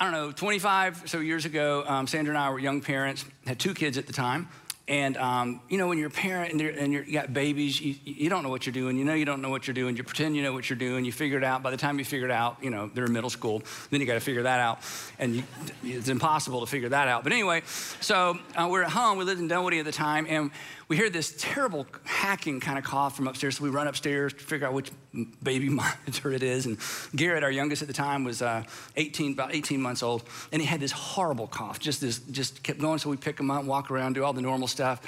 I don't know, 25 so years ago, um, Sandra and I were young parents, had two kids at the time. And um, you know, when you're a parent and, and you got babies, you, you, don't know what you're doing. You know you don't know what you're doing. You pretend you know what you're doing. You figure it out. By the time you figure it out, you know they're in middle school. Then you got to figure that out, and you, it's impossible to figure that out. But anyway, so uh, we're at home. We lived in Dunwoody at the time, and we hear this terrible hacking kind of cough from upstairs. So we run upstairs to figure out which baby monitor it is. And Garrett, our youngest at the time, was uh, 18, about 18 months old, and he had this horrible cough. Just this, just kept going. So we pick him up, walk around, do all the normal stuff.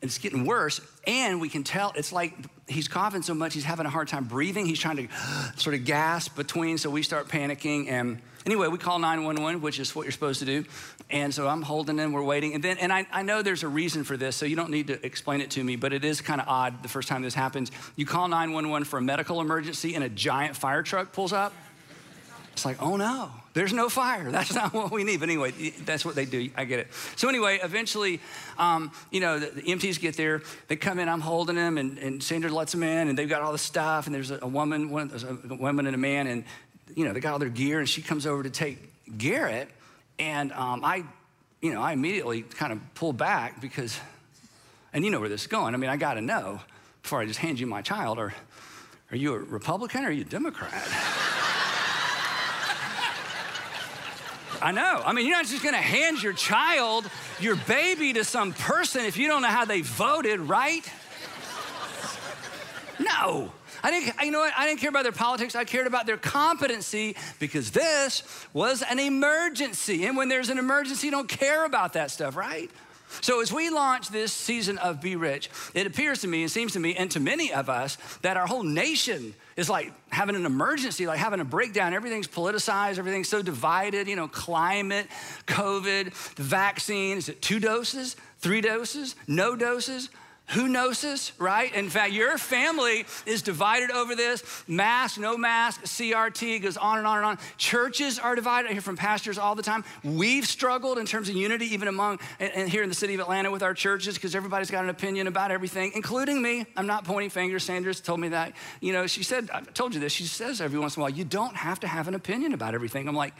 And it's getting worse, and we can tell it's like he's coughing so much he's having a hard time breathing. He's trying to sort of gasp between, so we start panicking and Anyway, we call 911, which is what you're supposed to do. And so I'm holding him, we're waiting. And then, and I, I know there's a reason for this, so you don't need to explain it to me, but it is kind of odd the first time this happens. You call 911 for a medical emergency, and a giant fire truck pulls up. It's like, oh no, there's no fire. That's not what we need. But anyway, that's what they do. I get it. So anyway, eventually, um, you know, the, the, EMTs get there. They come in. I'm holding them, and, and Sandra lets them in, and they've got all the stuff. And there's a, a woman, one, a woman and a man, and you know, they got all their gear, and she comes over to take Garrett, and um, I, you know, I immediately kind of pull back because, and you know where this is going. I mean, I got to know before I just hand you my child, or are you a Republican or are you a Democrat? I know. I mean, you're not just going to hand your child, your baby, to some person if you don't know how they voted, right? No. I didn't, you know what? I didn't care about their politics. I cared about their competency because this was an emergency. And when there's an emergency, you don't care about that stuff, right? So, as we launch this season of Be Rich, it appears to me, it seems to me, and to many of us, that our whole nation is like having an emergency, like having a breakdown. Everything's politicized, everything's so divided, you know, climate, COVID, the vaccine. Is it two doses, three doses, no doses? Who knows this, right? In fact, your family is divided over this mask, no mask, CRT, goes on and on and on. Churches are divided. I hear from pastors all the time. We've struggled in terms of unity, even among, and here in the city of Atlanta with our churches, because everybody's got an opinion about everything, including me. I'm not pointing fingers. Sandra's told me that. You know, she said, I told you this. She says every once in a while, you don't have to have an opinion about everything. I'm like,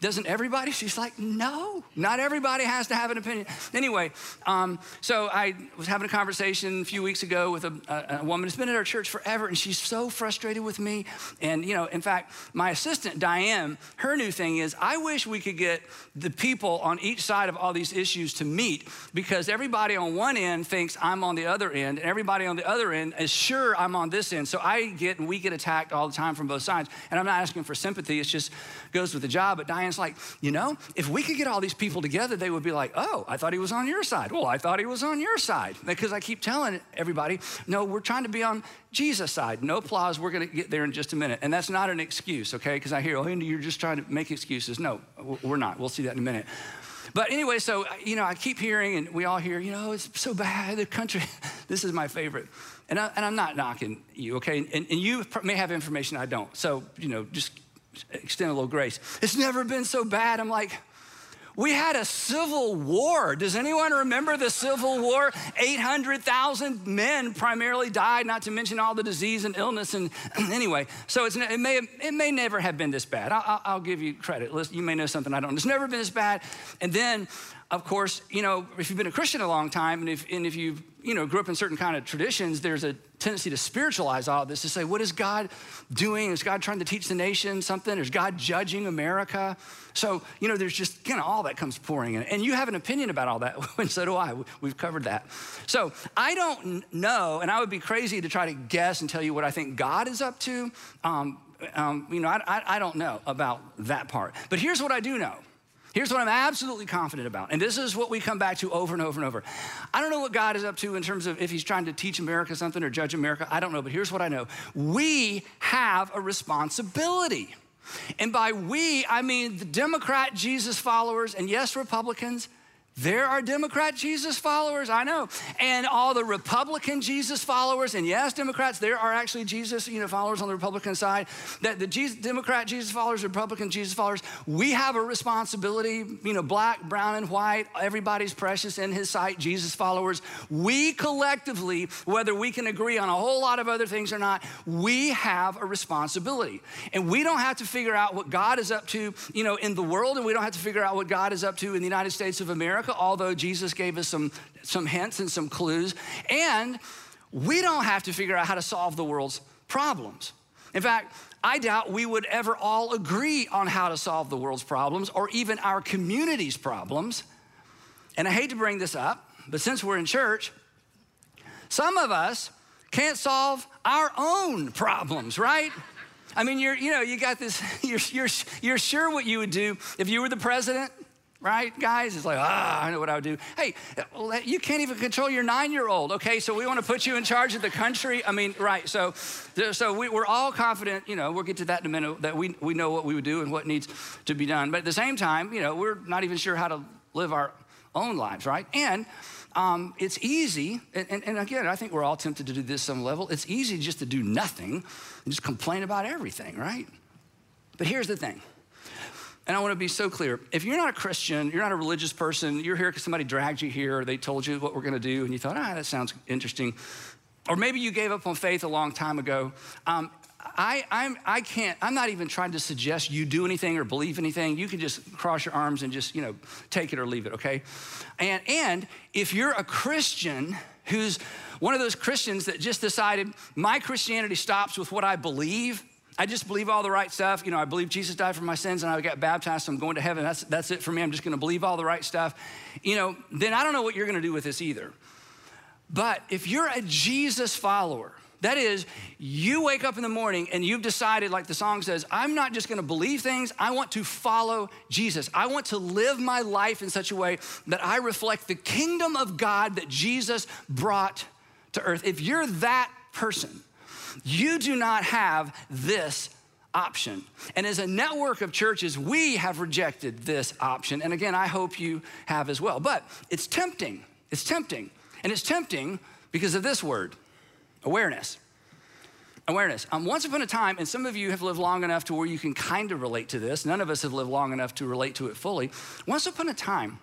doesn't everybody? She's like, no, not everybody has to have an opinion. Anyway, um, so I was having a conversation a few weeks ago with a, a, woman who's been at our church forever, and she's so frustrated with me. And, you know, in fact, my assistant, Diane, her new thing is I wish we could get the people on each side of all these issues to meet because everybody on one end thinks I'm on the other end, and everybody on the other end is sure I'm on this end. So I get and we get attacked all the time from both sides. And I'm not asking for sympathy, it just goes with the job. But Diane's like, you know, if we could get all these people together, they would be like, oh, I thought he was on your side. Well, I thought he was on your side. Because I keep telling everybody, no, we're trying to be on Jesus' side. No applause. We're going to get there in just a minute. And that's not an excuse, okay? Because I hear, oh, you're just trying to make excuses. No, we're not. We'll see that in a minute. But anyway, so, you know, I keep hearing, and we all hear, you know, it's so bad, the country. this is my favorite. And, I, am not knocking you, okay? And, and you may have information I don't. So, you know, just extend a little grace. It's never been so bad. I'm like, we had a civil war. Does anyone remember the Civil War? 800,000 men primarily died, not to mention all the disease and illness. And anyway, so it, may, it may never have been this bad. I'll, I'll give you credit. You may know something I don't. It's never been this bad. And then of course, you know, if you've been a Christian a long time and if, and if you, you know, grew up in certain kind of traditions, there's a tendency to spiritualize all this to say, what is God doing? Is God trying to teach the nation something? Is God judging America? So, you know, there's just kind of all that comes pouring in. And you have an opinion about all that, and so do I. We've covered that. So I don't know, and I would be crazy to try to guess and tell you what I think God is up to. Um, um, you know, I, I, I don't know about that part. But here's what I do know. Here's what I'm absolutely confident about. And this is what we come back to over and over and over. I don't know what God is up to in terms of if he's trying to teach America something or judge America. I don't know, but here's what I know. We have a responsibility. And by we, I mean the Democrat Jesus followers, and yes, Republicans, there are Democrat Jesus followers, I know, and all the Republican Jesus followers, and yes, Democrats, there are actually Jesus, you know, followers on the Republican side. That the Jesus, Democrat Jesus followers, Republican Jesus followers, we have a responsibility, you know, black, brown, and white, everybody's precious in his sight, Jesus followers. We collectively, whether we can agree on a whole lot of other things or not, we have a responsibility. And we don't have to figure out what God is up to, you know, in the world, and we don't have to figure out what God is up to in the United States of America America, although Jesus gave us some, some hints and some clues. And we don't have to figure out how to solve the world's problems. In fact, I doubt we would ever all agree on how to solve the world's problems or even our community's problems. And I hate to bring this up, but since we're in church, some of us can't solve our own problems, right? I mean, you're, you know, you got this, you're, you're, you're sure what you would do if you were the president right, guys? It's like, ah, I know what I would do. Hey, you can't even control your nine-year-old. Okay, so we want to put you in charge of the country. I mean, right? So, so we, are all confident. You know, we'll get to that in a minute. That we we know what we would do and what needs to be done. But at the same time, you know, we're not even sure how to live our own lives, right? And um, it's easy, and, and, and, again, I think we're all tempted to do this some level. It's easy just to do nothing and just complain about everything, right? But here's the thing and I want to be so clear. If you're not a Christian, you're not a religious person, you're here because somebody dragged you here or they told you what we're going to do and you thought, ah, that sounds interesting. Or maybe you gave up on faith a long time ago. Um, I, I'm, I can't, I'm not even trying to suggest you do anything or believe anything. You can just cross your arms and just, you know, take it or leave it, okay? And, and if you're a Christian who's one of those Christians that just decided, my Christianity stops with what I believe, I just believe all the right stuff. You know, I believe Jesus died for my sins and I got baptized, so I'm going to heaven. That's, that's it for me. I'm just going to believe all the right stuff. You know, then I don't know what you're going to do with this either. But if you're a Jesus follower, that is, you wake up in the morning and you've decided, like the song says, I'm not just gonna believe things, I want to follow Jesus. I want to live my life in such a way that I reflect the kingdom of God that Jesus brought to earth. If you're that person, you do not have this option. And as a network of churches, we have rejected this option. And again, I hope you have as well. But it's tempting. It's tempting. And it's tempting because of this word awareness. Awareness. Um, once upon a time, and some of you have lived long enough to where you can kind of relate to this, none of us have lived long enough to relate to it fully. Once upon a time,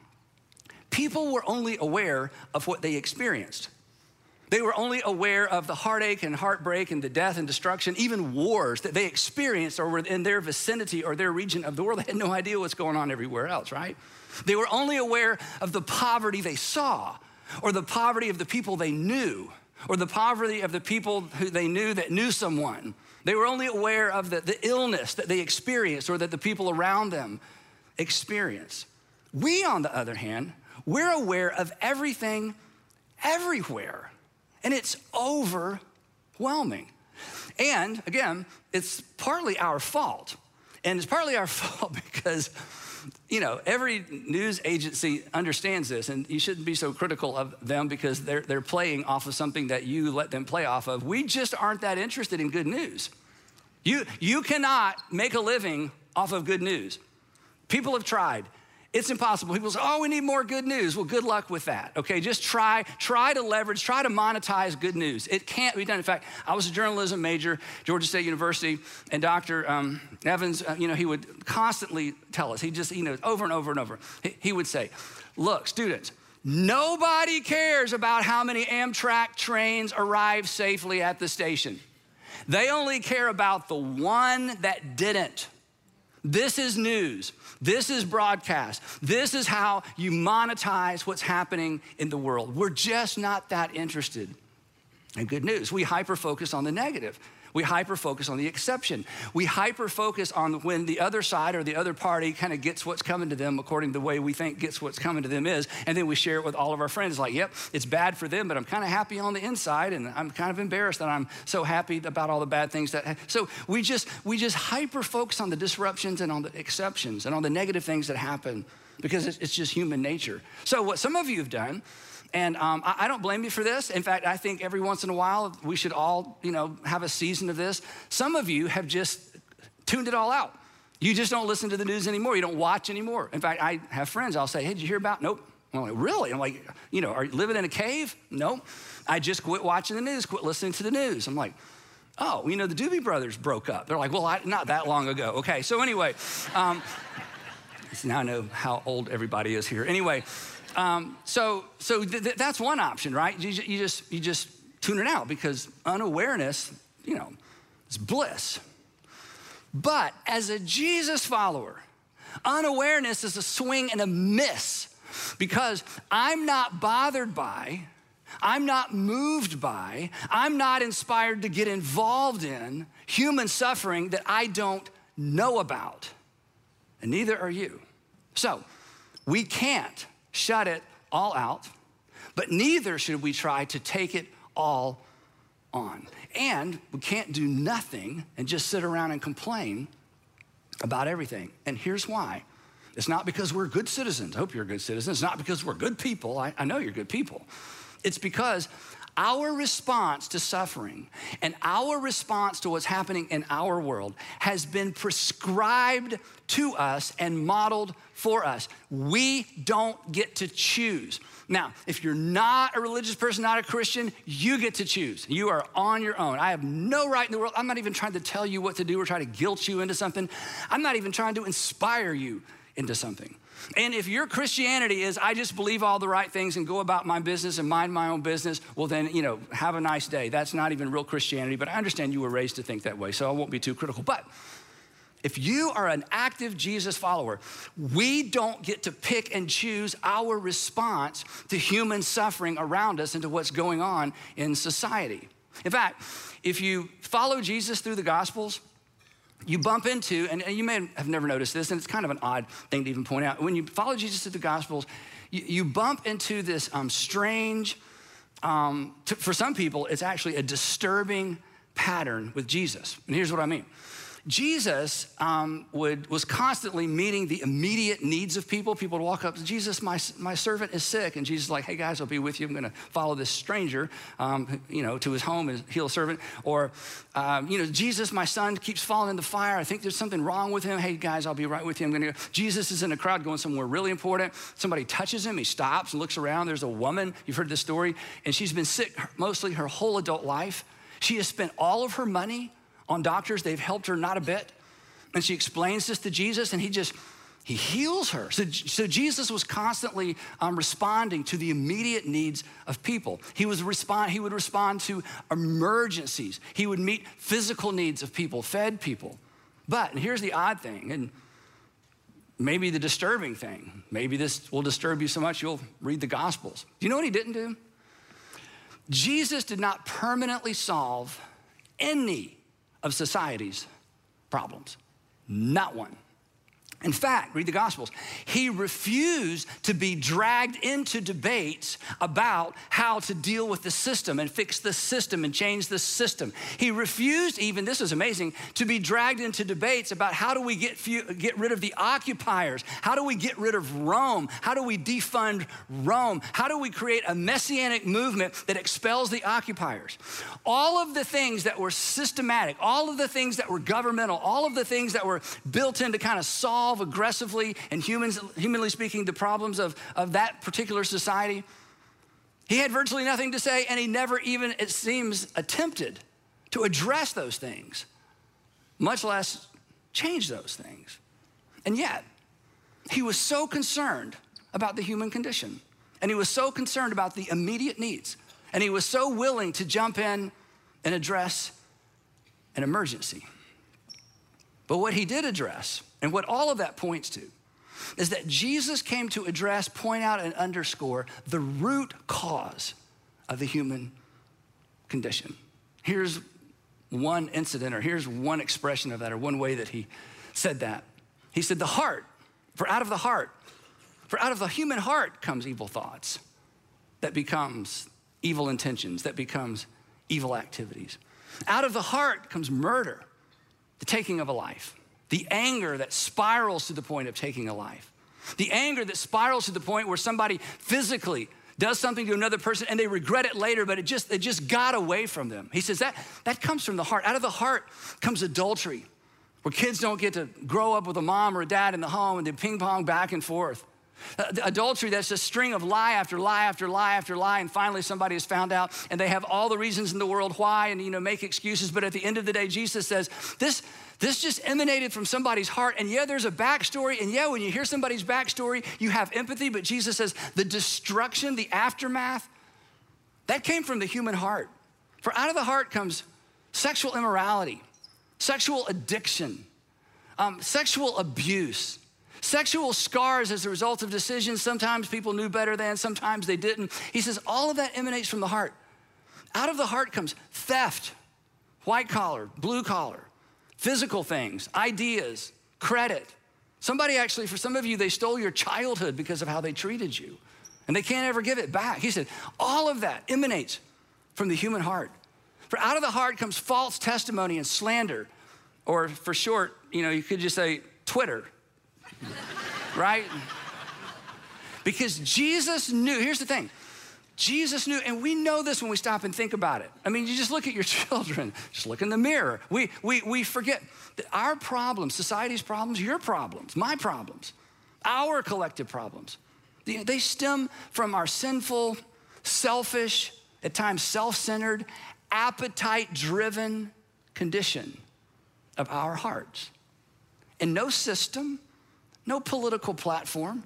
people were only aware of what they experienced. They were only aware of the heartache and heartbreak and the death and destruction, even wars that they experienced or were in their vicinity or their region of the world. They had no idea what's going on everywhere else, right? They were only aware of the poverty they saw or the poverty of the people they knew or the poverty of the people who they knew that knew someone. They were only aware of the, the illness that they experienced or that the people around them experienced. We, on the other hand, we're aware of everything everywhere. And it's overwhelming. And again, it's partly our fault. And it's partly our fault because, you know, every news agency understands this, and you shouldn't be so critical of them because they're, they're playing off of something that you let them play off of. We just aren't that interested in good news. You, you cannot make a living off of good news. People have tried. It's impossible. People say, oh, we need more good news. Well, good luck with that. Okay, just try, try to leverage, try to monetize good news. It can't be done. In fact, I was a journalism major, Georgia State University, and Dr. Um, Evans, uh, you know, he would constantly tell us, he just, you know, over and over and over, he, he would say, look, students, nobody cares about how many Amtrak trains arrive safely at the station. They only care about the one that didn't. This is news. This is broadcast. This is how you monetize what's happening in the world. We're just not that interested. And good news, we hyper focus on the negative. We hyper focus on the exception. We hyper focus on when the other side or the other party kind of gets what's coming to them according to the way we think gets what's coming to them is. And then we share it with all of our friends like, yep, it's bad for them, but I'm kind of happy on the inside and I'm kind of embarrassed that I'm so happy about all the bad things that. So we just, we just hyper focus on the disruptions and on the exceptions and on the negative things that happen because it's, it's just human nature. So what some of you have done and um, I, I, don't blame you for this. In fact, I think every once in a while we should all, you know, have a season of this. Some of you have just tuned it all out. You just don't listen to the news anymore. You don't watch anymore. In fact, I have friends, I'll say, hey, did you hear about? Nope. I'm like, really? I'm like, you know, are you living in a cave? No. I just quit watching the news, quit listening to the news. I'm like, oh, you know, the Doobie Brothers broke up. They're like, well, I, not that long ago. Okay, so anyway, um, now I know how old everybody is here. Anyway, um, so so th- th- that's one option, right? You, you just you just tune it out because unawareness, you know, is bliss. But as a Jesus follower, unawareness is a swing and a miss because I'm not bothered by, I'm not moved by, I'm not inspired to get involved in human suffering that I don't know about. And neither are you. So we can't shut it all out, but neither should we try to take it all on. And we can't do nothing and just sit around and complain about everything. And here's why it's not because we're good citizens. I hope you're a good citizen. It's not because we're good people. I, I know you're good people. It's because our response to suffering and our response to what's happening in our world has been prescribed to us and modeled for us. We don't get to choose. Now, if you're not a religious person, not a Christian, you get to choose. You are on your own. I have no right in the world. I'm not even trying to tell you what to do or try to guilt you into something. I'm not even trying to inspire you into something. And if your Christianity is, I just believe all the right things and go about my business and mind my own business, well, then, you know, have a nice day. That's not even real Christianity, but I understand you were raised to think that way, so I won't be too critical. But if you are an active Jesus follower, we don't get to pick and choose our response to human suffering around us and to what's going on in society. In fact, if you follow Jesus through the Gospels, you bump into, and you may have never noticed this, and it's kind of an odd thing to even point out. When you follow Jesus through the Gospels, you, you bump into this um, strange, um, to, for some people, it's actually a disturbing pattern with Jesus. And here's what I mean Jesus um, would, was constantly meeting the immediate needs of people. People would walk up Jesus, my, my servant is sick. And Jesus is like, hey guys, I'll be with you. I'm going to follow this stranger, um, you know, to his home and heal a servant. Or, um, you know, Jesus, my son keeps falling in the fire. I think there's something wrong with him. Hey guys, I'll be right with you. I'm going to go. Jesus is in a crowd going somewhere really important. Somebody touches him. He stops and looks around. There's a woman, you've heard this story, and she's been sick mostly her whole adult life. She has spent all of her money on doctors. They've helped her not a bit. And she explains this to Jesus, and he just, he heals her. So, so Jesus was constantly um, responding to the immediate needs of people. He, was respond, he would respond to emergencies. He would meet physical needs of people, fed people. But, and here's the odd thing, and maybe the disturbing thing. Maybe this will disturb you so much you'll read the Gospels. Do you know what he didn't do? Jesus did not permanently solve any of society's problems. Not one. In fact, read the Gospels. He refused to be dragged into debates about how to deal with the system and fix the system and change the system. He refused, even, this is amazing, to be dragged into debates about how do we get, few, get rid of the occupiers? How do we get rid of Rome? How do we defund Rome? How do we create a messianic movement that expels the occupiers? All of the things that were systematic, all of the things that were governmental, all of the things that were built in to kind of solve solve aggressively and humans, humanly speaking, the problems of, of that particular society. He had virtually nothing to say, and he never even, it seems, attempted to address those things, much less change those things. And yet, he was so concerned about the human condition, and he was so concerned about the immediate needs, and he was so willing to jump in and address an emergency. But what he did address and what all of that points to is that Jesus came to address, point out, and underscore the root cause of the human condition. Here's one incident, or here's one expression of that, or one way that he said that. He said, The heart, for out of the heart, for out of the human heart comes evil thoughts, that becomes evil intentions, that becomes evil activities. Out of the heart comes murder, the taking of a life the anger that spirals to the point of taking a life, the anger that spirals to the point where somebody physically does something to another person and they regret it later, but it just, it just got away from them. He says that, that comes from the heart. Out of the heart comes adultery, where kids don't get to grow up with a mom or a dad in the home and they ping pong back and forth. Uh, adultery, that's a string of lie after lie after lie after lie, and finally somebody has found out, and they have all the reasons in the world why, and you know, make excuses. But at the end of the day, Jesus says, This this just emanated from somebody's heart. And yeah, there's a backstory. And yeah, when you hear somebody's backstory, you have empathy. But Jesus says the destruction, the aftermath, that came from the human heart. For out of the heart comes sexual immorality, sexual addiction, um, sexual abuse, sexual scars as a result of decisions. Sometimes people knew better than, sometimes they didn't. He says all of that emanates from the heart. Out of the heart comes theft, white collar, blue collar, physical things, ideas, credit. Somebody actually, for some of you, they stole your childhood because of how they treated you, and they can't ever give it back. He said, all of that emanates from the human heart. For out of the heart comes false testimony and slander, or for short, you know, you could just say Twitter, right? Because Jesus knew, here's the thing Jesus knew, and we know this when we stop and think about it. I mean, you just look at your children, just look in the mirror. We, we, we forget that our problems, society's problems, your problems, my problems, our collective problems, they, they stem from our sinful, selfish, at times self centered, appetite driven condition of our hearts. And no system, no political platform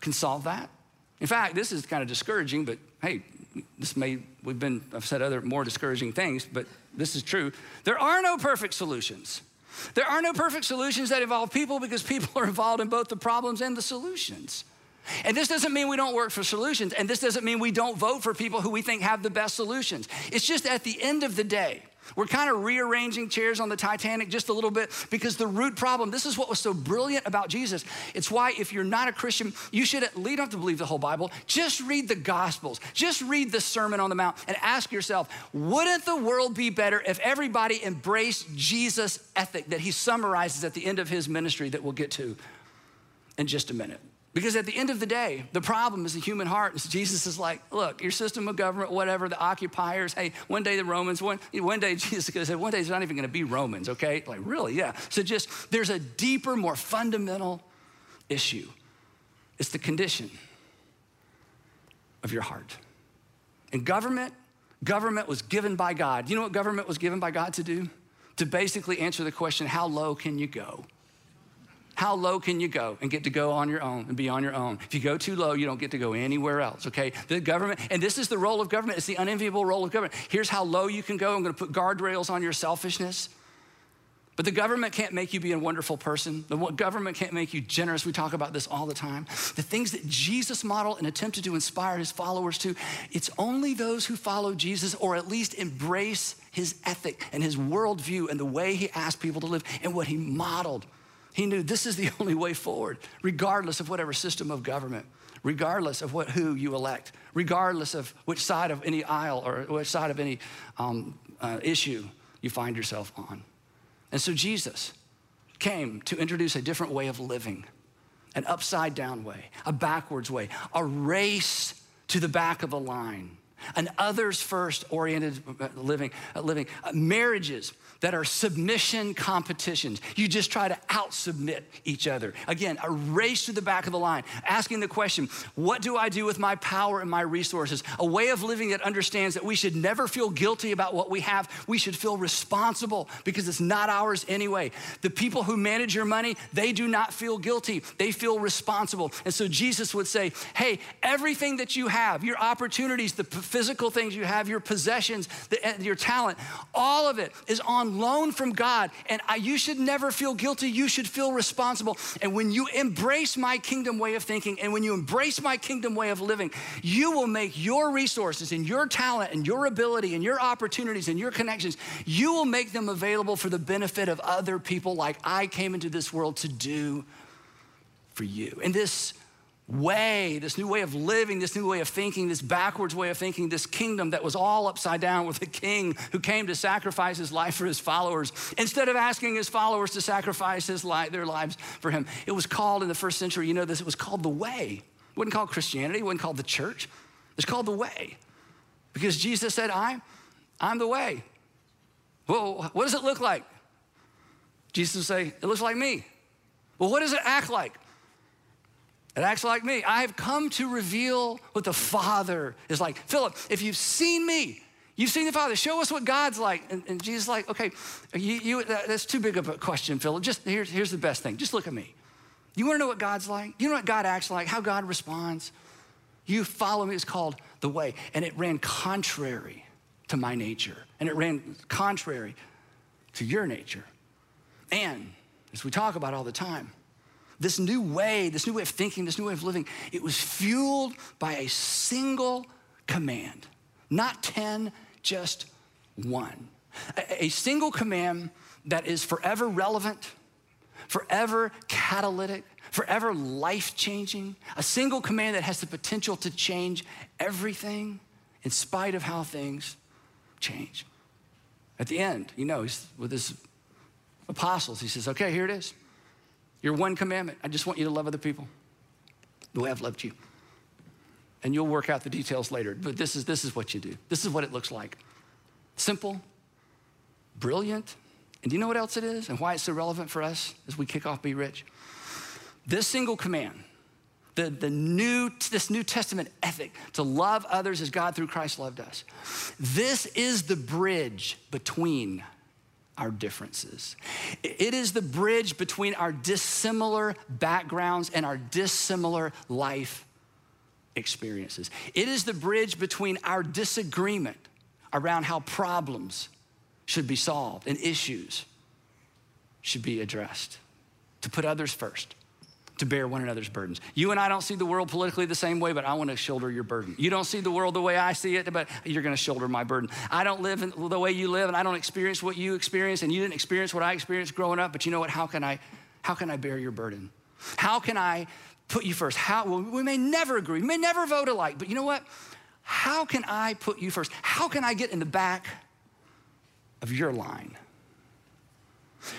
can solve that. In fact, this is kind of discouraging, but hey, this may, we've been, I've said other more discouraging things, but this is true. There are no perfect solutions. There are no perfect solutions that involve people because people are involved in both the problems and the solutions. And this doesn't mean we don't work for solutions, and this doesn't mean we don't vote for people who we think have the best solutions. It's just at the end of the day, we're kind of rearranging chairs on the Titanic just a little bit because the root problem, this is what was so brilliant about Jesus. It's why, if you're not a Christian, you should at least, have to believe the whole Bible, just read the Gospels, just read the Sermon on the Mount, and ask yourself, wouldn't the world be better if everybody embraced Jesus' ethic that he summarizes at the end of his ministry that we'll get to in just a minute? Because at the end of the day, the problem is the human heart. And Jesus is like, look, your system of government, whatever, the occupiers, hey, one day the Romans, one, one day Jesus said, one day it's not even gonna be Romans, okay? Like, really? Yeah. So just, there's a deeper, more fundamental issue. It's the condition of your heart. And government, government was given by God. You know what government was given by God to do? To basically answer the question, how low can you go? How low can you go and get to go on your own and be on your own? If you go too low, you don't get to go anywhere else, okay? The government, and this is the role of government, it's the unenviable role of government. Here's how low you can go. I'm gonna put guardrails on your selfishness. But the government can't make you be a wonderful person. The government can't make you generous. We talk about this all the time. The things that Jesus modeled and attempted to inspire his followers to, it's only those who follow Jesus or at least embrace his ethic and his worldview and the way he asked people to live and what he modeled he knew this is the only way forward, regardless of whatever system of government, regardless of what, who you elect, regardless of which side of any aisle or which side of any um, uh, issue you find yourself on. And so Jesus came to introduce a different way of living, an upside down way, a backwards way, a race to the back of the line, an others first oriented uh, living, uh, living uh, marriages that are submission competitions. You just try to outsubmit each other. Again, a race to the back of the line, asking the question, what do I do with my power and my resources? A way of living that understands that we should never feel guilty about what we have. We should feel responsible because it's not ours anyway. The people who manage your money, they do not feel guilty. They feel responsible. And so Jesus would say, hey, everything that you have, your opportunities, the physical things you have, your possessions, the, eh, your talent, all of it is on loan from God. And I, you should never feel guilty. You should feel responsible. And when you embrace my kingdom way of thinking and when you embrace my kingdom way of living, you will make your resources and your talent and your ability and your opportunities and your connections, you will make them available for the benefit of other people like I came into this world to do for you. And this way, this new way of living, this new way of thinking, this backwards way of thinking, this kingdom that was all upside down with a king who came to sacrifice his life for his followers. Instead of asking his followers to sacrifice his life, their lives for him, it was called in the first century, you know this, it was called the way. It wasn't called Christianity, it wasn't called the church. It's called the way. Because Jesus said, I, I'm the way. Well, what does it look like? Jesus will say, It looks like me. Well, what does it act like? It acts like me. I have come to reveal what the Father is like. Philip, if you've seen me, you've seen the Father. Show us what God's like. And, and Jesus is like, okay, you, you, that's too big of a question, Philip. Just here's, here's the best thing. Just look at me. You want to know what God's like? You know what God acts like? How God responds? You follow me. It's called the way. And it ran contrary to my nature. And it ran contrary to your nature. And as we talk about all the time, this new way, this new way of thinking, this new way of living, it was fueled by a single command, not 10, just one. A, a single command that is forever relevant, forever catalytic, forever life changing, a single command that has the potential to change everything in spite of how things change. At the end, you know, he's with his apostles, he says, Okay, here it is. Your one commandment. I just want you to love other people the way I've loved you. And you'll work out the details later, but this is, this is what you do. This is what it looks like simple, brilliant. And do you know what else it is and why it's so relevant for us as we kick off Be Rich? This single command, the, the new, this New Testament ethic to love others as God through Christ loved us, this is the bridge between our differences. It is the bridge between our dissimilar backgrounds and our dissimilar life experiences. It is the bridge between our disagreement around how problems should be solved and issues should be addressed, to put others first to bear one another's burdens. You and I don't see the world politically the same way, but I want to shoulder your burden. You don't see the world the way I see it, but you're going to shoulder my burden. I don't live the way you live, and I don't experience what you experience, and you didn't experience what I experienced growing up. But you know what? How can I, how can I bear your burden? How can I put you first? How? Well, we may never agree, we may never vote alike, but you know what? How can I put you first? How can I get in the back of your line?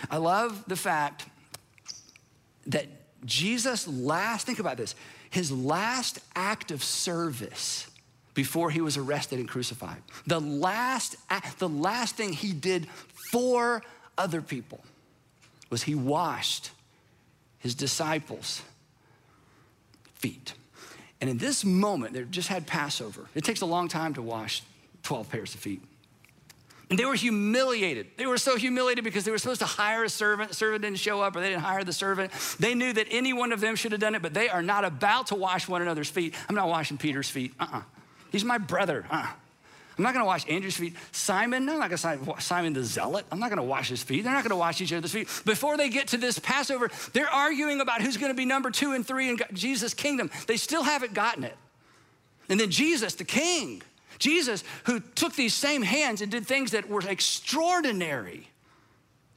I love the fact that Jesus' last, think about this, his last act of service before he was arrested and crucified, the last, the last thing he did for other people was he washed his disciples' feet. And in this moment, they just had Passover. It takes a long time to wash 12 pairs of feet. And they were humiliated. They were so humiliated because they were supposed to hire a servant. Servant didn't show up or they didn't hire the servant. They knew that any one of them should have done it, but they are not about to wash one another's feet. I'm not washing Peter's feet. Uh uh-uh. uh He's my brother. Uh uh-uh. I'm not gonna wash Andrew's feet. Simon, no, I'm not gonna wash Simon the zealot. I'm not gonna wash his feet. They're not gonna wash each other's feet. Before they get to this Passover, they're arguing about who's gonna be number two and three in Jesus' kingdom. They still haven't gotten it. And then Jesus, the king, Jesus, who took these same hands and did things that were extraordinary,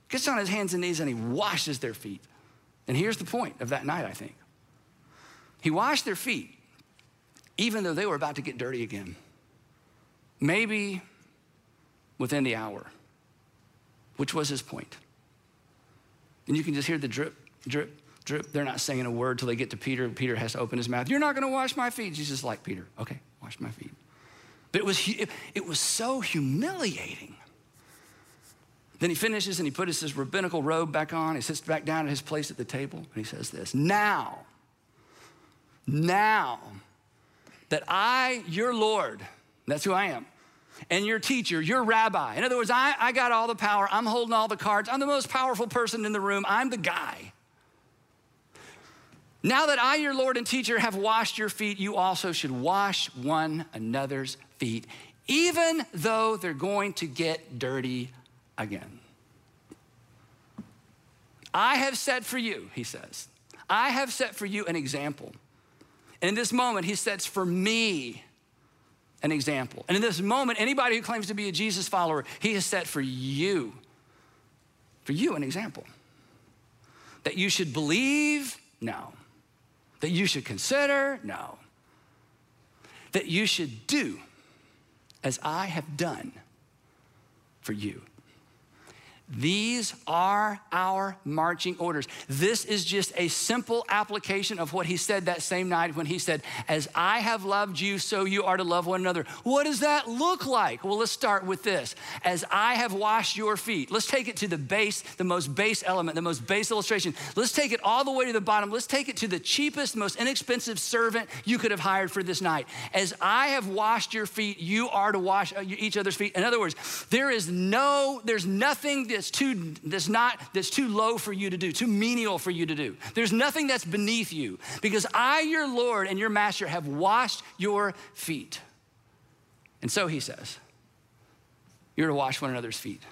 gets on his hands and knees and he washes their feet. And here's the point of that night, I think. He washed their feet, even though they were about to get dirty again. Maybe within the hour, which was his point. And you can just hear the drip, drip, drip. They're not saying a word till they get to Peter. Peter has to open his mouth. You're not going to wash my feet. Jesus like, Peter, okay, wash my feet. But it was, it was so humiliating. Then he finishes and he puts his rabbinical robe back on. He sits back down at his place at the table and he says this Now, now that I, your Lord, that's who I am, and your teacher, your rabbi, in other words, I, I got all the power, I'm holding all the cards, I'm the most powerful person in the room, I'm the guy. Now that I, your Lord and teacher, have washed your feet, you also should wash one another's feet, even though they're going to get dirty again. I have set for you, he says, I have set for you an example. And in this moment, he sets for me an example. And in this moment, anybody who claims to be a Jesus follower, he has set for you, for you an example. That you should believe, no that you should consider? No. That you should do as I have done for you. These are our marching orders. This is just a simple application of what he said that same night when he said, As I have loved you, so you are to love one another. What does that look like? Well, let's start with this. As I have washed your feet. Let's take it to the base, the most base element, the most base illustration. Let's take it all the way to the bottom. Let's take it to the cheapest, most inexpensive servant you could have hired for this night. As I have washed your feet, you are to wash uh, each other's feet. In other words, there is no, there's nothing that's too that's not that's too low for you to do, too menial for you to do. There's nothing that's beneath you because I, your Lord and your master, have washed your feet. And so he says, you're to wash one another's feet.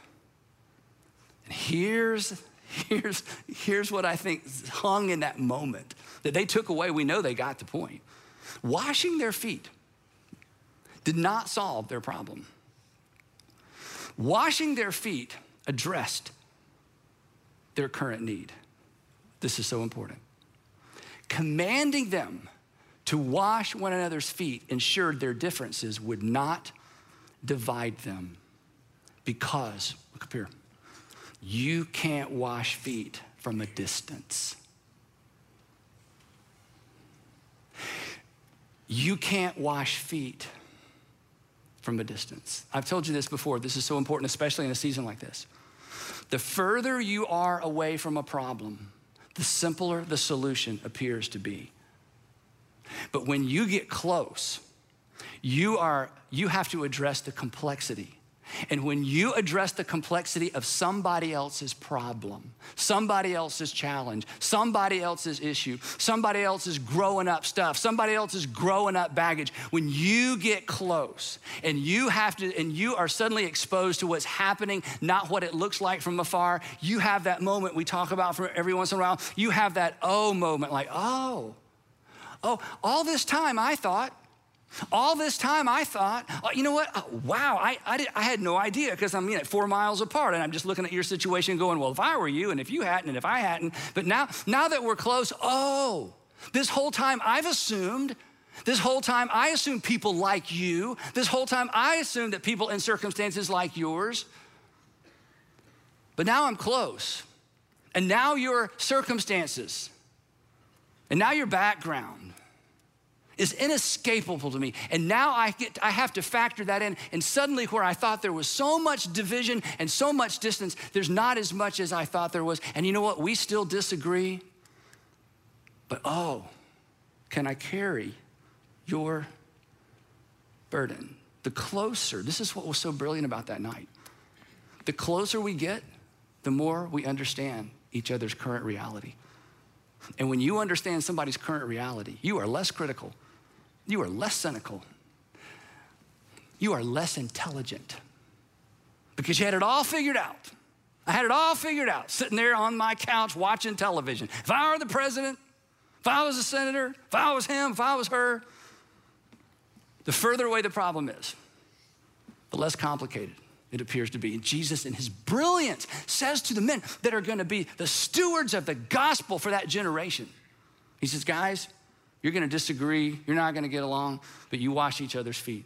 And here's here's here's what I think hung in that moment that they took away. We know they got the point. Washing their feet did not solve their problem. Washing their feet addressed their current need. This is so important. Commanding them to wash one another's feet ensured their differences would not divide them. Because, look up here, you can't wash feet from a distance. You can't wash feet from a distance. I've told you this before. This is so important, especially in a season like this. The further you are away from a problem, the simpler the solution appears to be. But when you get close, you are you have to address the complexity and when you address the complexity of somebody else's problem, somebody else's challenge, somebody else's issue, somebody else's growing up stuff, somebody else's growing up baggage, when you get close and you have to, and you are suddenly exposed to what's happening, not what it looks like from afar, you have that moment we talk about for every once in a while. You have that oh moment, like, oh, oh, all this time I thought all this time, I thought, oh, you know what? Oh, wow, I, I, did, I, had no idea because I'm you know, four miles apart and I'm just looking at your situation going, well, if I were you and if you hadn't and if I hadn't. But now, now that we're close, oh, this whole time I've assumed, this whole time I assumed people like you. This whole time I assumed that people in circumstances like yours. But now I'm close. And now your circumstances, and now your background, is inescapable to me. And now I, get, I have to factor that in. And suddenly, where I thought there was so much division and so much distance, there's not as much as I thought there was. And you know what? We still disagree. But oh, can I carry your burden? The closer, this is what was so brilliant about that night. The closer we get, the more we understand each other's current reality. And when you understand somebody's current reality, you are less critical, you are less cynical, you are less intelligent because you had it all figured out. I had it all figured out, sitting there on my couch watching television. If I were the president, if I was a senator, if I was him, if I was her, the further away the problem is, the less complicated it appears to be. And Jesus, in his brilliance, says to the men that are going to be the stewards of the gospel for that generation, He says, Guys, you're going to disagree, you're not going to get along, but you wash each other's feet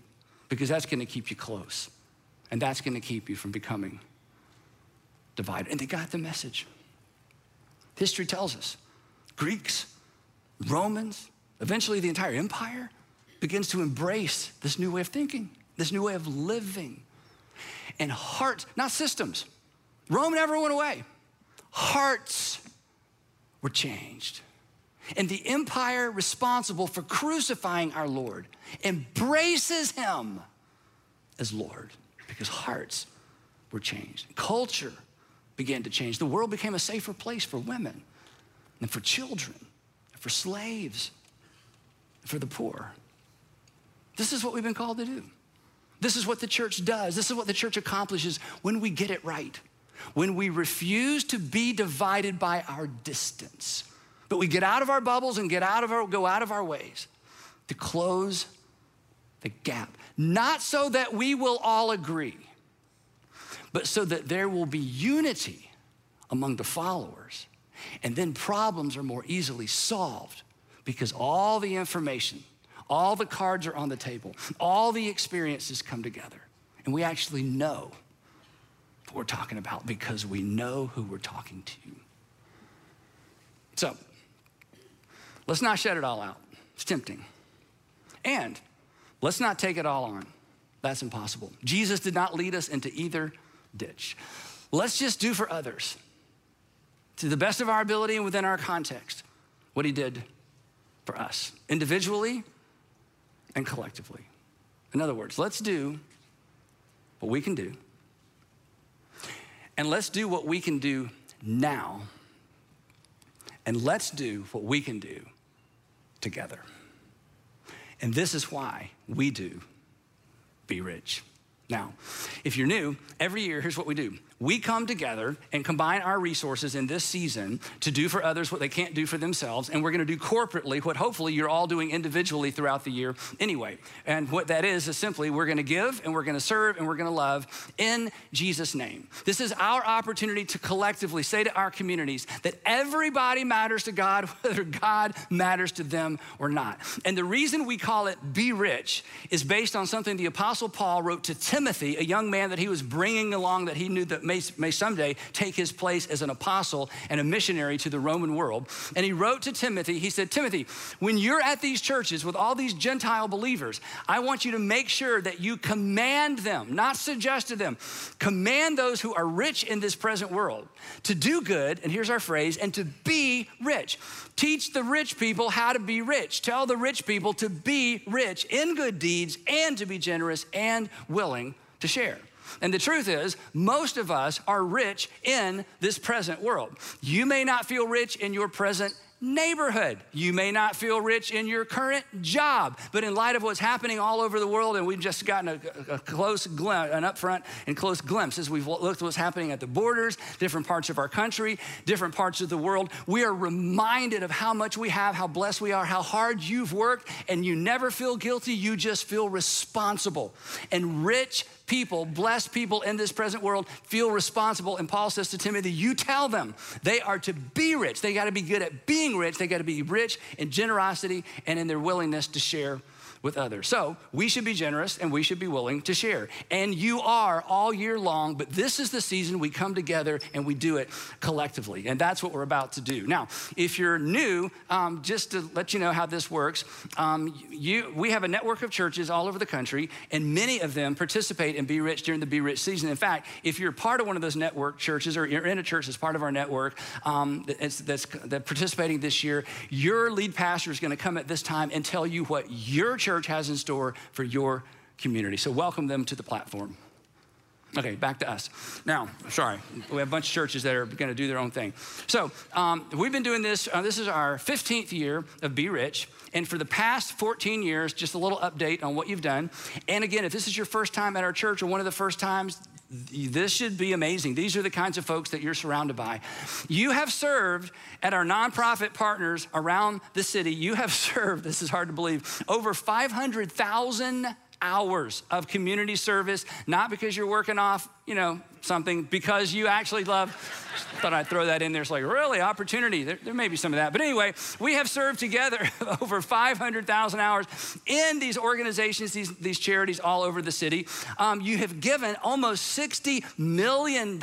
because that's going to keep you close. And that's going to keep you from becoming divided. And they got the message. History tells us Greeks, Romans, eventually the entire empire begins to embrace this new way of thinking, this new way of living and hearts, not systems. Rome never went away. Hearts were changed. And the empire responsible for crucifying our Lord embraces him as Lord because hearts were changed. Culture began to change. The world became a safer place for women and for children, and for slaves, and for the poor. This is what we've been called to do. This is what the church does. This is what the church accomplishes when we get it right. When we refuse to be divided by our distance, but we get out of our bubbles and get out of our, go out of our ways to close the gap. Not so that we will all agree, but so that there will be unity among the followers. And then problems are more easily solved because all the information all the cards are on the table, all the experiences come together, and we actually know what we're talking about because we know who we're talking to. So, let's not shut it all out. It's tempting. And let's not take it all on. That's impossible. Jesus did not lead us into either ditch. Let's just do for others, to the best of our ability and within our context, what he did for us, individually and collectively. In other words, let's do what we can do, and let's do what we can do now, and let's do what we can do together. And this is why we do Be Rich. Now, if you're new, every year, here's what we do we come together and combine our resources in this season to do for others what they can't do for themselves. And we're going to do corporately what hopefully you're all doing individually throughout the year anyway. And what that is is simply we're going to give and we're going to serve and we're going to love in Jesus' name. This is our opportunity to collectively say to our communities that everybody matters to God, whether God matters to them or not. And the reason we call it Be Rich is based on something the Apostle Paul wrote to Timothy, a young man that he was bringing along that he knew that may, may someday take his place as an apostle and a missionary to the Roman world. And he wrote to Timothy, he said, Timothy, when you're at these churches with all these Gentile believers, I want you to make sure that you command them, not suggest to them, command those who are rich in this present world to do good, and here's our phrase, and to be rich. Teach the rich people how to be rich. Tell the rich people to be rich in good deeds and to be generous and willing to share. And the truth is, most of us are rich in this present world. You may not feel rich in your present neighborhood. You may not feel rich in your current job, but in light of what's happening all over the world, and we've just gotten a, a close glimpse, an upfront and close glimpse as we've looked at what's happening at the borders, different parts of our country, different parts of the world, we are reminded of how much we have, how blessed we are, how hard you've worked, and you never feel guilty, you just feel responsible. And rich people, blessed people in this present world feel responsible. And Paul says to Timothy, You tell them they are to be rich. They got to be good at being rich. They got to be rich in generosity and in their willingness to share with others. So we should be generous and we should be willing to share. And you are all year long, but this is the season we come together and we do it collectively. And that's what we're about to do. Now, if you're new, um, just to let you know how this works, um, you, we have a network of churches all over the country, and many of them participate in Be Rich during the Be Rich season. In fact, if you're part of one of those network churches or you're in a church that's part of our network um, that's, that's, that's participating this year, your lead pastor is going to come at this time and tell you what your church church has in store for your community. So welcome them to the platform. Okay, back to us. Now, sorry, we have a bunch of churches that are going to do their own thing. So, um, we've been doing this. Uh, this is our 15th year of Be Rich. And for the past 14 years, just a little update on what you've done. And again, if this is your first time at our church or one of the first times, this should be amazing. These are the kinds of folks that you're surrounded by. You have served at our nonprofit partners around the city. You have served, this is hard to believe, over 500,000 hours of community service, not because you're working off, you know, something, because you actually love. Thought I'd throw that in there. It's like, really, opportunity. There, there may be some of that. But anyway, we have served together over 500,000 hours in these organizations, these, these charities all over the city. Um, you have given almost $60 million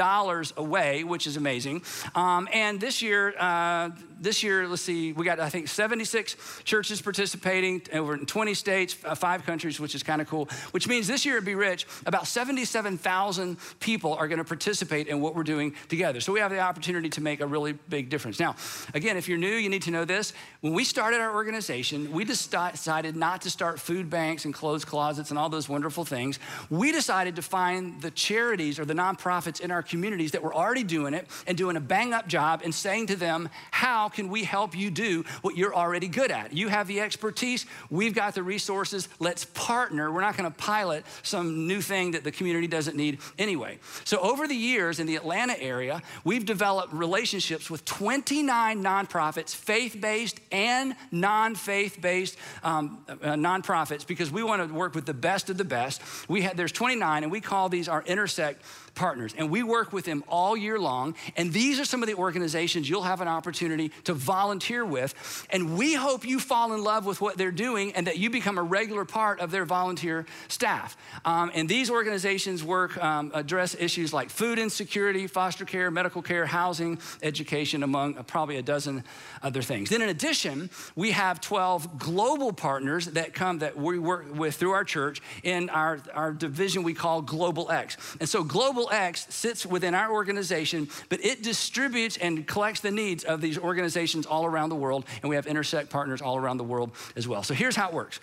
away, which is amazing. Um, and this year, uh, this year, let's see, we got, I think, 76 churches participating over in 20 states, uh, five countries, which is kind of cool. Which means this year it'd Be Rich, about 77,000 people are going to participate in what we're doing together. So we have the opportunity to make a really big difference. Now, again, if you're new, you need to know this. When we started our organization, we decided not to start food banks and clothes closets and all those wonderful things. We decided to find the charities or the nonprofits in our communities that were already doing it and doing a bang up job and saying to them, how can we help you do what you're already good at? You have the expertise, we've got the resources. Let's partner. We're not going to pilot some new thing that the community doesn't need anyway. So, over the years in the Atlanta area, we've developed relationships with 29 nonprofits, faith based and non faith based um, uh, nonprofits, because we want to work with the best of the best. We had, there's 29, and we call these our intersect partners. And we work with them all year long. And these are some of the organizations you'll have an opportunity to volunteer with. And we hope you fall in love with what they're doing and that you become a regular part of their volunteer staff. Um, and these organizations work, um, address issues like food insecurity, foster care, medical care, housing, education, among uh, probably a dozen other things. Then, in addition, we have 12 global partners that come that we work with through our church in our, our division we call Global X. And so, Global X sits within our organization, but it distributes and collects the needs of these organizations all around the world. And we have Intersect partners all around the world as well. So, here's how it works.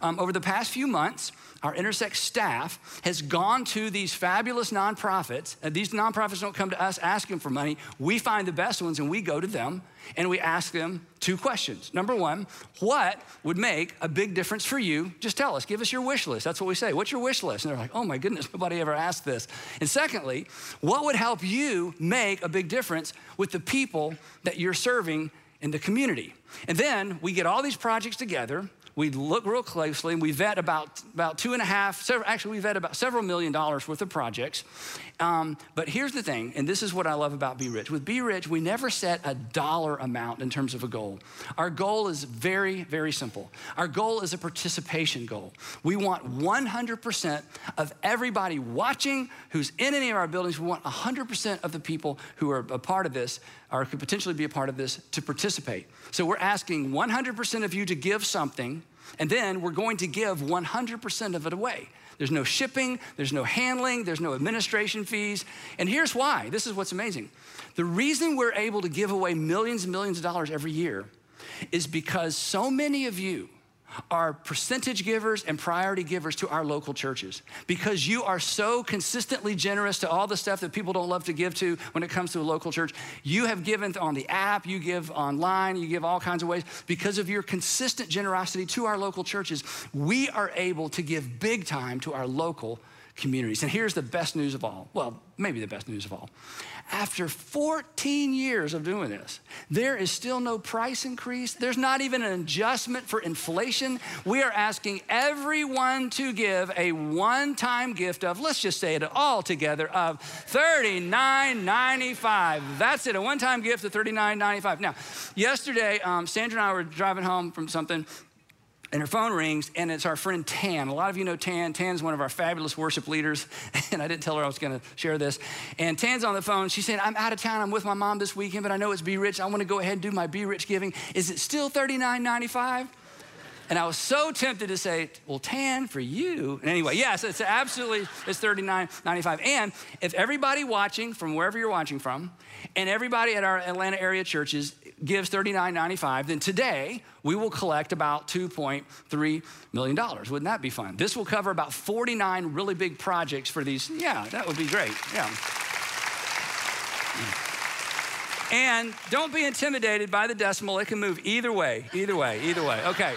Um, over the past few months, our Intersect staff has gone to these fabulous nonprofits. And these nonprofits don't come to us asking for money. We find the best ones and we go to them and we ask them two questions. Number one, what would make a big difference for you? Just tell us, give us your wish list. That's what we say. What's your wish list? And they're like, oh my goodness, nobody ever asked this. And secondly, what would help you make a big difference with the people that you're serving in the community? And then we get all these projects together we look real closely and we vet about, about two and a half, several, actually, we vet about several million dollars worth of projects. Um, but here's the thing, and this is what I love about Be Rich. With Be Rich, we never set a dollar amount in terms of a goal. Our goal is very, very simple. Our goal is a participation goal. We want 100% of everybody watching who's in any of our buildings, we want 100% of the people who are a part of this or could potentially be a part of this to participate. So we're asking 100% of you to give something, and then we're going to give 100% of it away. There's no shipping, there's no handling, there's no administration fees. And here's why this is what's amazing. The reason we're able to give away millions and millions of dollars every year is because so many of you are percentage givers and priority givers to our local churches because you are so consistently generous to all the stuff that people don't love to give to when it comes to a local church. You have given on the app, you give online, you give all kinds of ways. Because of your consistent generosity to our local churches, we are able to give big time to our local communities. And here's the best news of all well, maybe the best news of all after 14 years of doing this, there is still no price increase. There's not even an adjustment for inflation. We are asking everyone to give a one time gift of, let's just say it all together, of $39.95. That's it, a one time gift of $39.95. Now, yesterday, um, Sandra and I were driving home from something and her phone rings, and it's our friend Tan. A lot of you know Tan. Tan's one of our fabulous worship leaders, and I didn't tell her I was going to share this. And Tan's on the phone. She said, I'm out of town. I'm with my mom this weekend, but I know it's Be Rich. I want to go ahead and do my Be Rich giving. Is it still $39.95? And I was so tempted to say, well, tan for you. And anyway, yes, it's absolutely, it's $39.95. And if everybody watching from wherever you're watching from, and everybody at our Atlanta area churches gives $39.95, then today we will collect about $2.3 million. Wouldn't that be fun? This will cover about 49 really big projects for these. Yeah, that would be great. Yeah. And don't be intimidated by the decimal. It can move either way, either way, either way. Okay.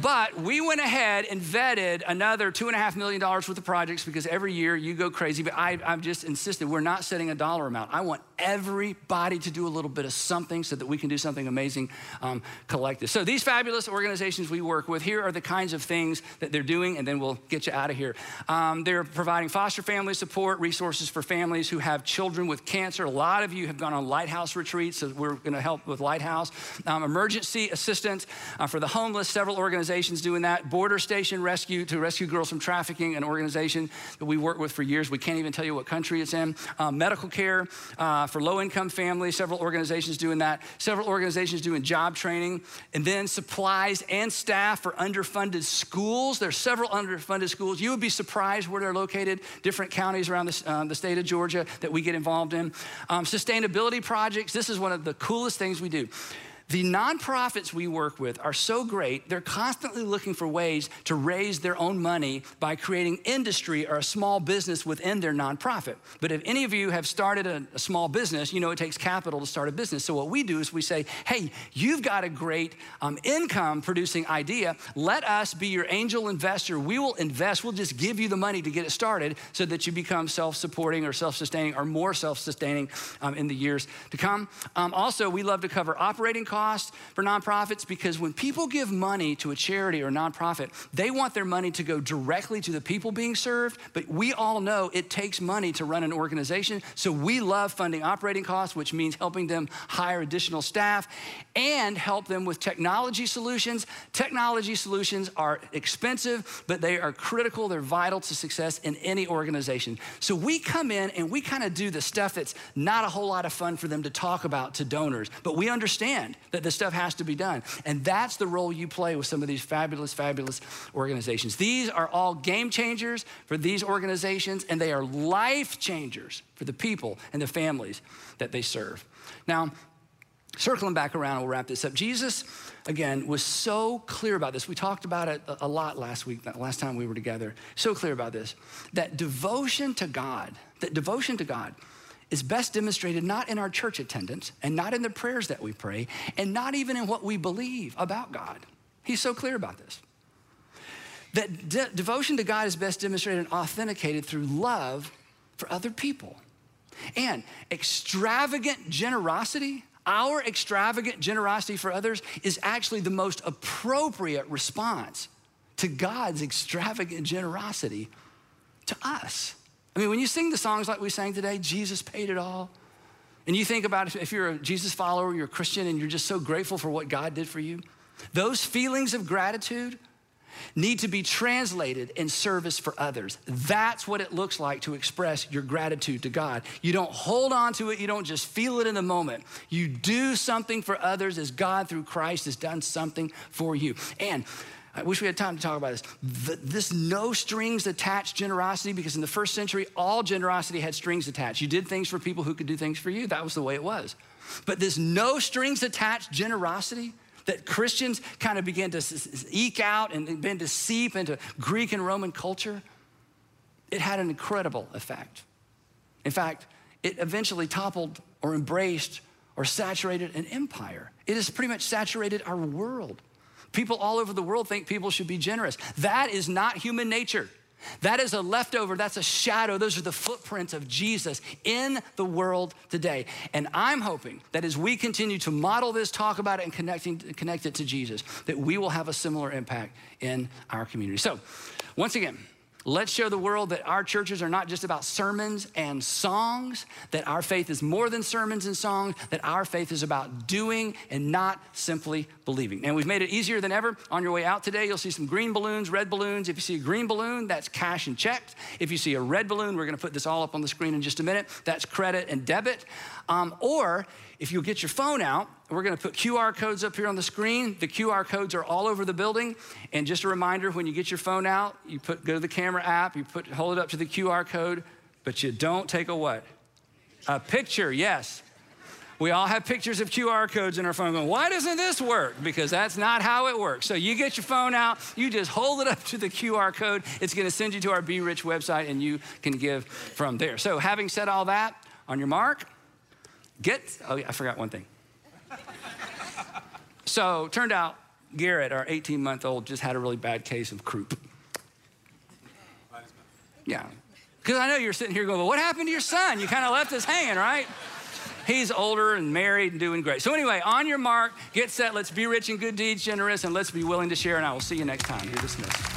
But we went ahead and vetted another $2.5 million worth of projects because every year you go crazy. But I, I've just insisted we're not setting a dollar amount. I want everybody to do a little bit of something so that we can do something amazing um, collective. So these fabulous organizations we work with, here are the kinds of things that they're doing, and then we'll get you out of here. Um, they're providing foster family support, resources for families who have children with cancer. A lot of you have gone on Lighthouse retreats, so we're going to help with Lighthouse. Um, emergency assistance uh, for the homeless, several organizations doing that. Border Station Rescue to rescue girls from trafficking, an organization that we work with for years. We can't even tell you what country it's in. Um, medical care uh, for low income families, several organizations doing that. Several organizations doing job training. And then supplies and staff for underfunded schools. There's several underfunded schools. You would be surprised where they're located, different counties around the, uh, the state of Georgia that we get involved in. Um, sustainability projects. This is one of the coolest things we do. The nonprofits we work with are so great, they're constantly looking for ways to raise their own money by creating industry or a small business within their nonprofit. But if any of you have started a, a, small business, you know it takes capital to start a business. So what we do is we say, hey, you've got a great um, income producing idea. Let us be your angel investor. We will invest, we'll just give you the money to get it started so that you become self supporting or self sustaining or more self sustaining um, in the years to come. Um, also, we love to cover operating costs costs for nonprofits because when people give money to a charity or a nonprofit, they want their money to go directly to the people being served. But we all know it takes money to run an organization. So we love funding operating costs, which means helping them hire additional staff and help them with technology solutions. Technology solutions are expensive, but they are critical, they're vital to success in any organization. So we come in and we kind of do the stuff that's not a whole lot of fun for them to talk about to donors, but we understand that this stuff has to be done. And that's the role you play with some of these fabulous, fabulous organizations. These are all game changers for these organizations, and they are life changers for the people and the families that they serve. Now, circling back around, we'll wrap this up. Jesus, again, was so clear about this. We talked about it a lot last week, last time we were together. So clear about this that devotion to God, that devotion to God is best demonstrated not in our church attendance and not in the prayers that we pray and not even in what we believe about God. He's so clear about this. That de- devotion to God is best demonstrated and authenticated through love for other people. And extravagant generosity our extravagant generosity for others is actually the most appropriate response to God's extravagant generosity to us. I mean, when you sing the songs like we sang today, Jesus paid it all. And you think about if you're a Jesus follower, you're a Christian, and you're just so grateful for what God did for you, those feelings of gratitude need to be translated in service for others. That's what it looks like to express your gratitude to God. You don't hold on to it, you don't just feel it in the moment. You do something for others as God through Christ has done something for you. And I wish we had time to talk about this. this no strings attached generosity, because in the first century, all generosity had strings attached. You did things for people who could do things for you. That was the way it was. But this no strings attached generosity, that Christians kind of began to eke out and began to seep into Greek and Roman culture, it had an incredible effect. In fact, it eventually toppled or embraced or saturated an empire. It has pretty much saturated our world. People all over the world think people should be generous. That is not human nature. That is a leftover, that's a shadow. Those are the footprints of Jesus in the world today. And I'm hoping that as we continue to model this, talk about it, and connecting, connect it to Jesus, that we will have a similar impact in our community. So, once again, Let's show the world that our churches are not just about sermons and songs, that our faith is more than sermons and songs, that our faith is about doing and not simply believing. And we've made it easier than ever. On your way out today, you'll see some green balloons, red balloons. If you see a green balloon, that's cash and checks. If you see a red balloon, we're gonna put this all up on the screen in just a minute, that's credit and debit. Um, or if you get your phone out, we're gonna put QR codes up here on the screen. The QR codes are all over the building. And just a reminder, when you get your phone out, you put, go to the camera app, you put, hold it up to the QR code, but you don't take a what? A picture, yes. We all have pictures of QR codes in our phone going, why doesn't this work? Because that's not how it works. So you get your phone out, you just hold it up to the QR code. It's gonna send you to our Be Rich website and you can give from there. So having said all that, on your mark, Get, oh, yeah, I forgot one thing. So, turned out Garrett, our 18 month old, just had a really bad case of croup. Yeah. Because I know you're sitting here going, well, what happened to your son? You kind of left us hanging, right? He's older and married and doing great. So, anyway, on your mark, get set. Let's be rich in good deeds, generous, and let's be willing to share. And I will see you next time. You're dismissed.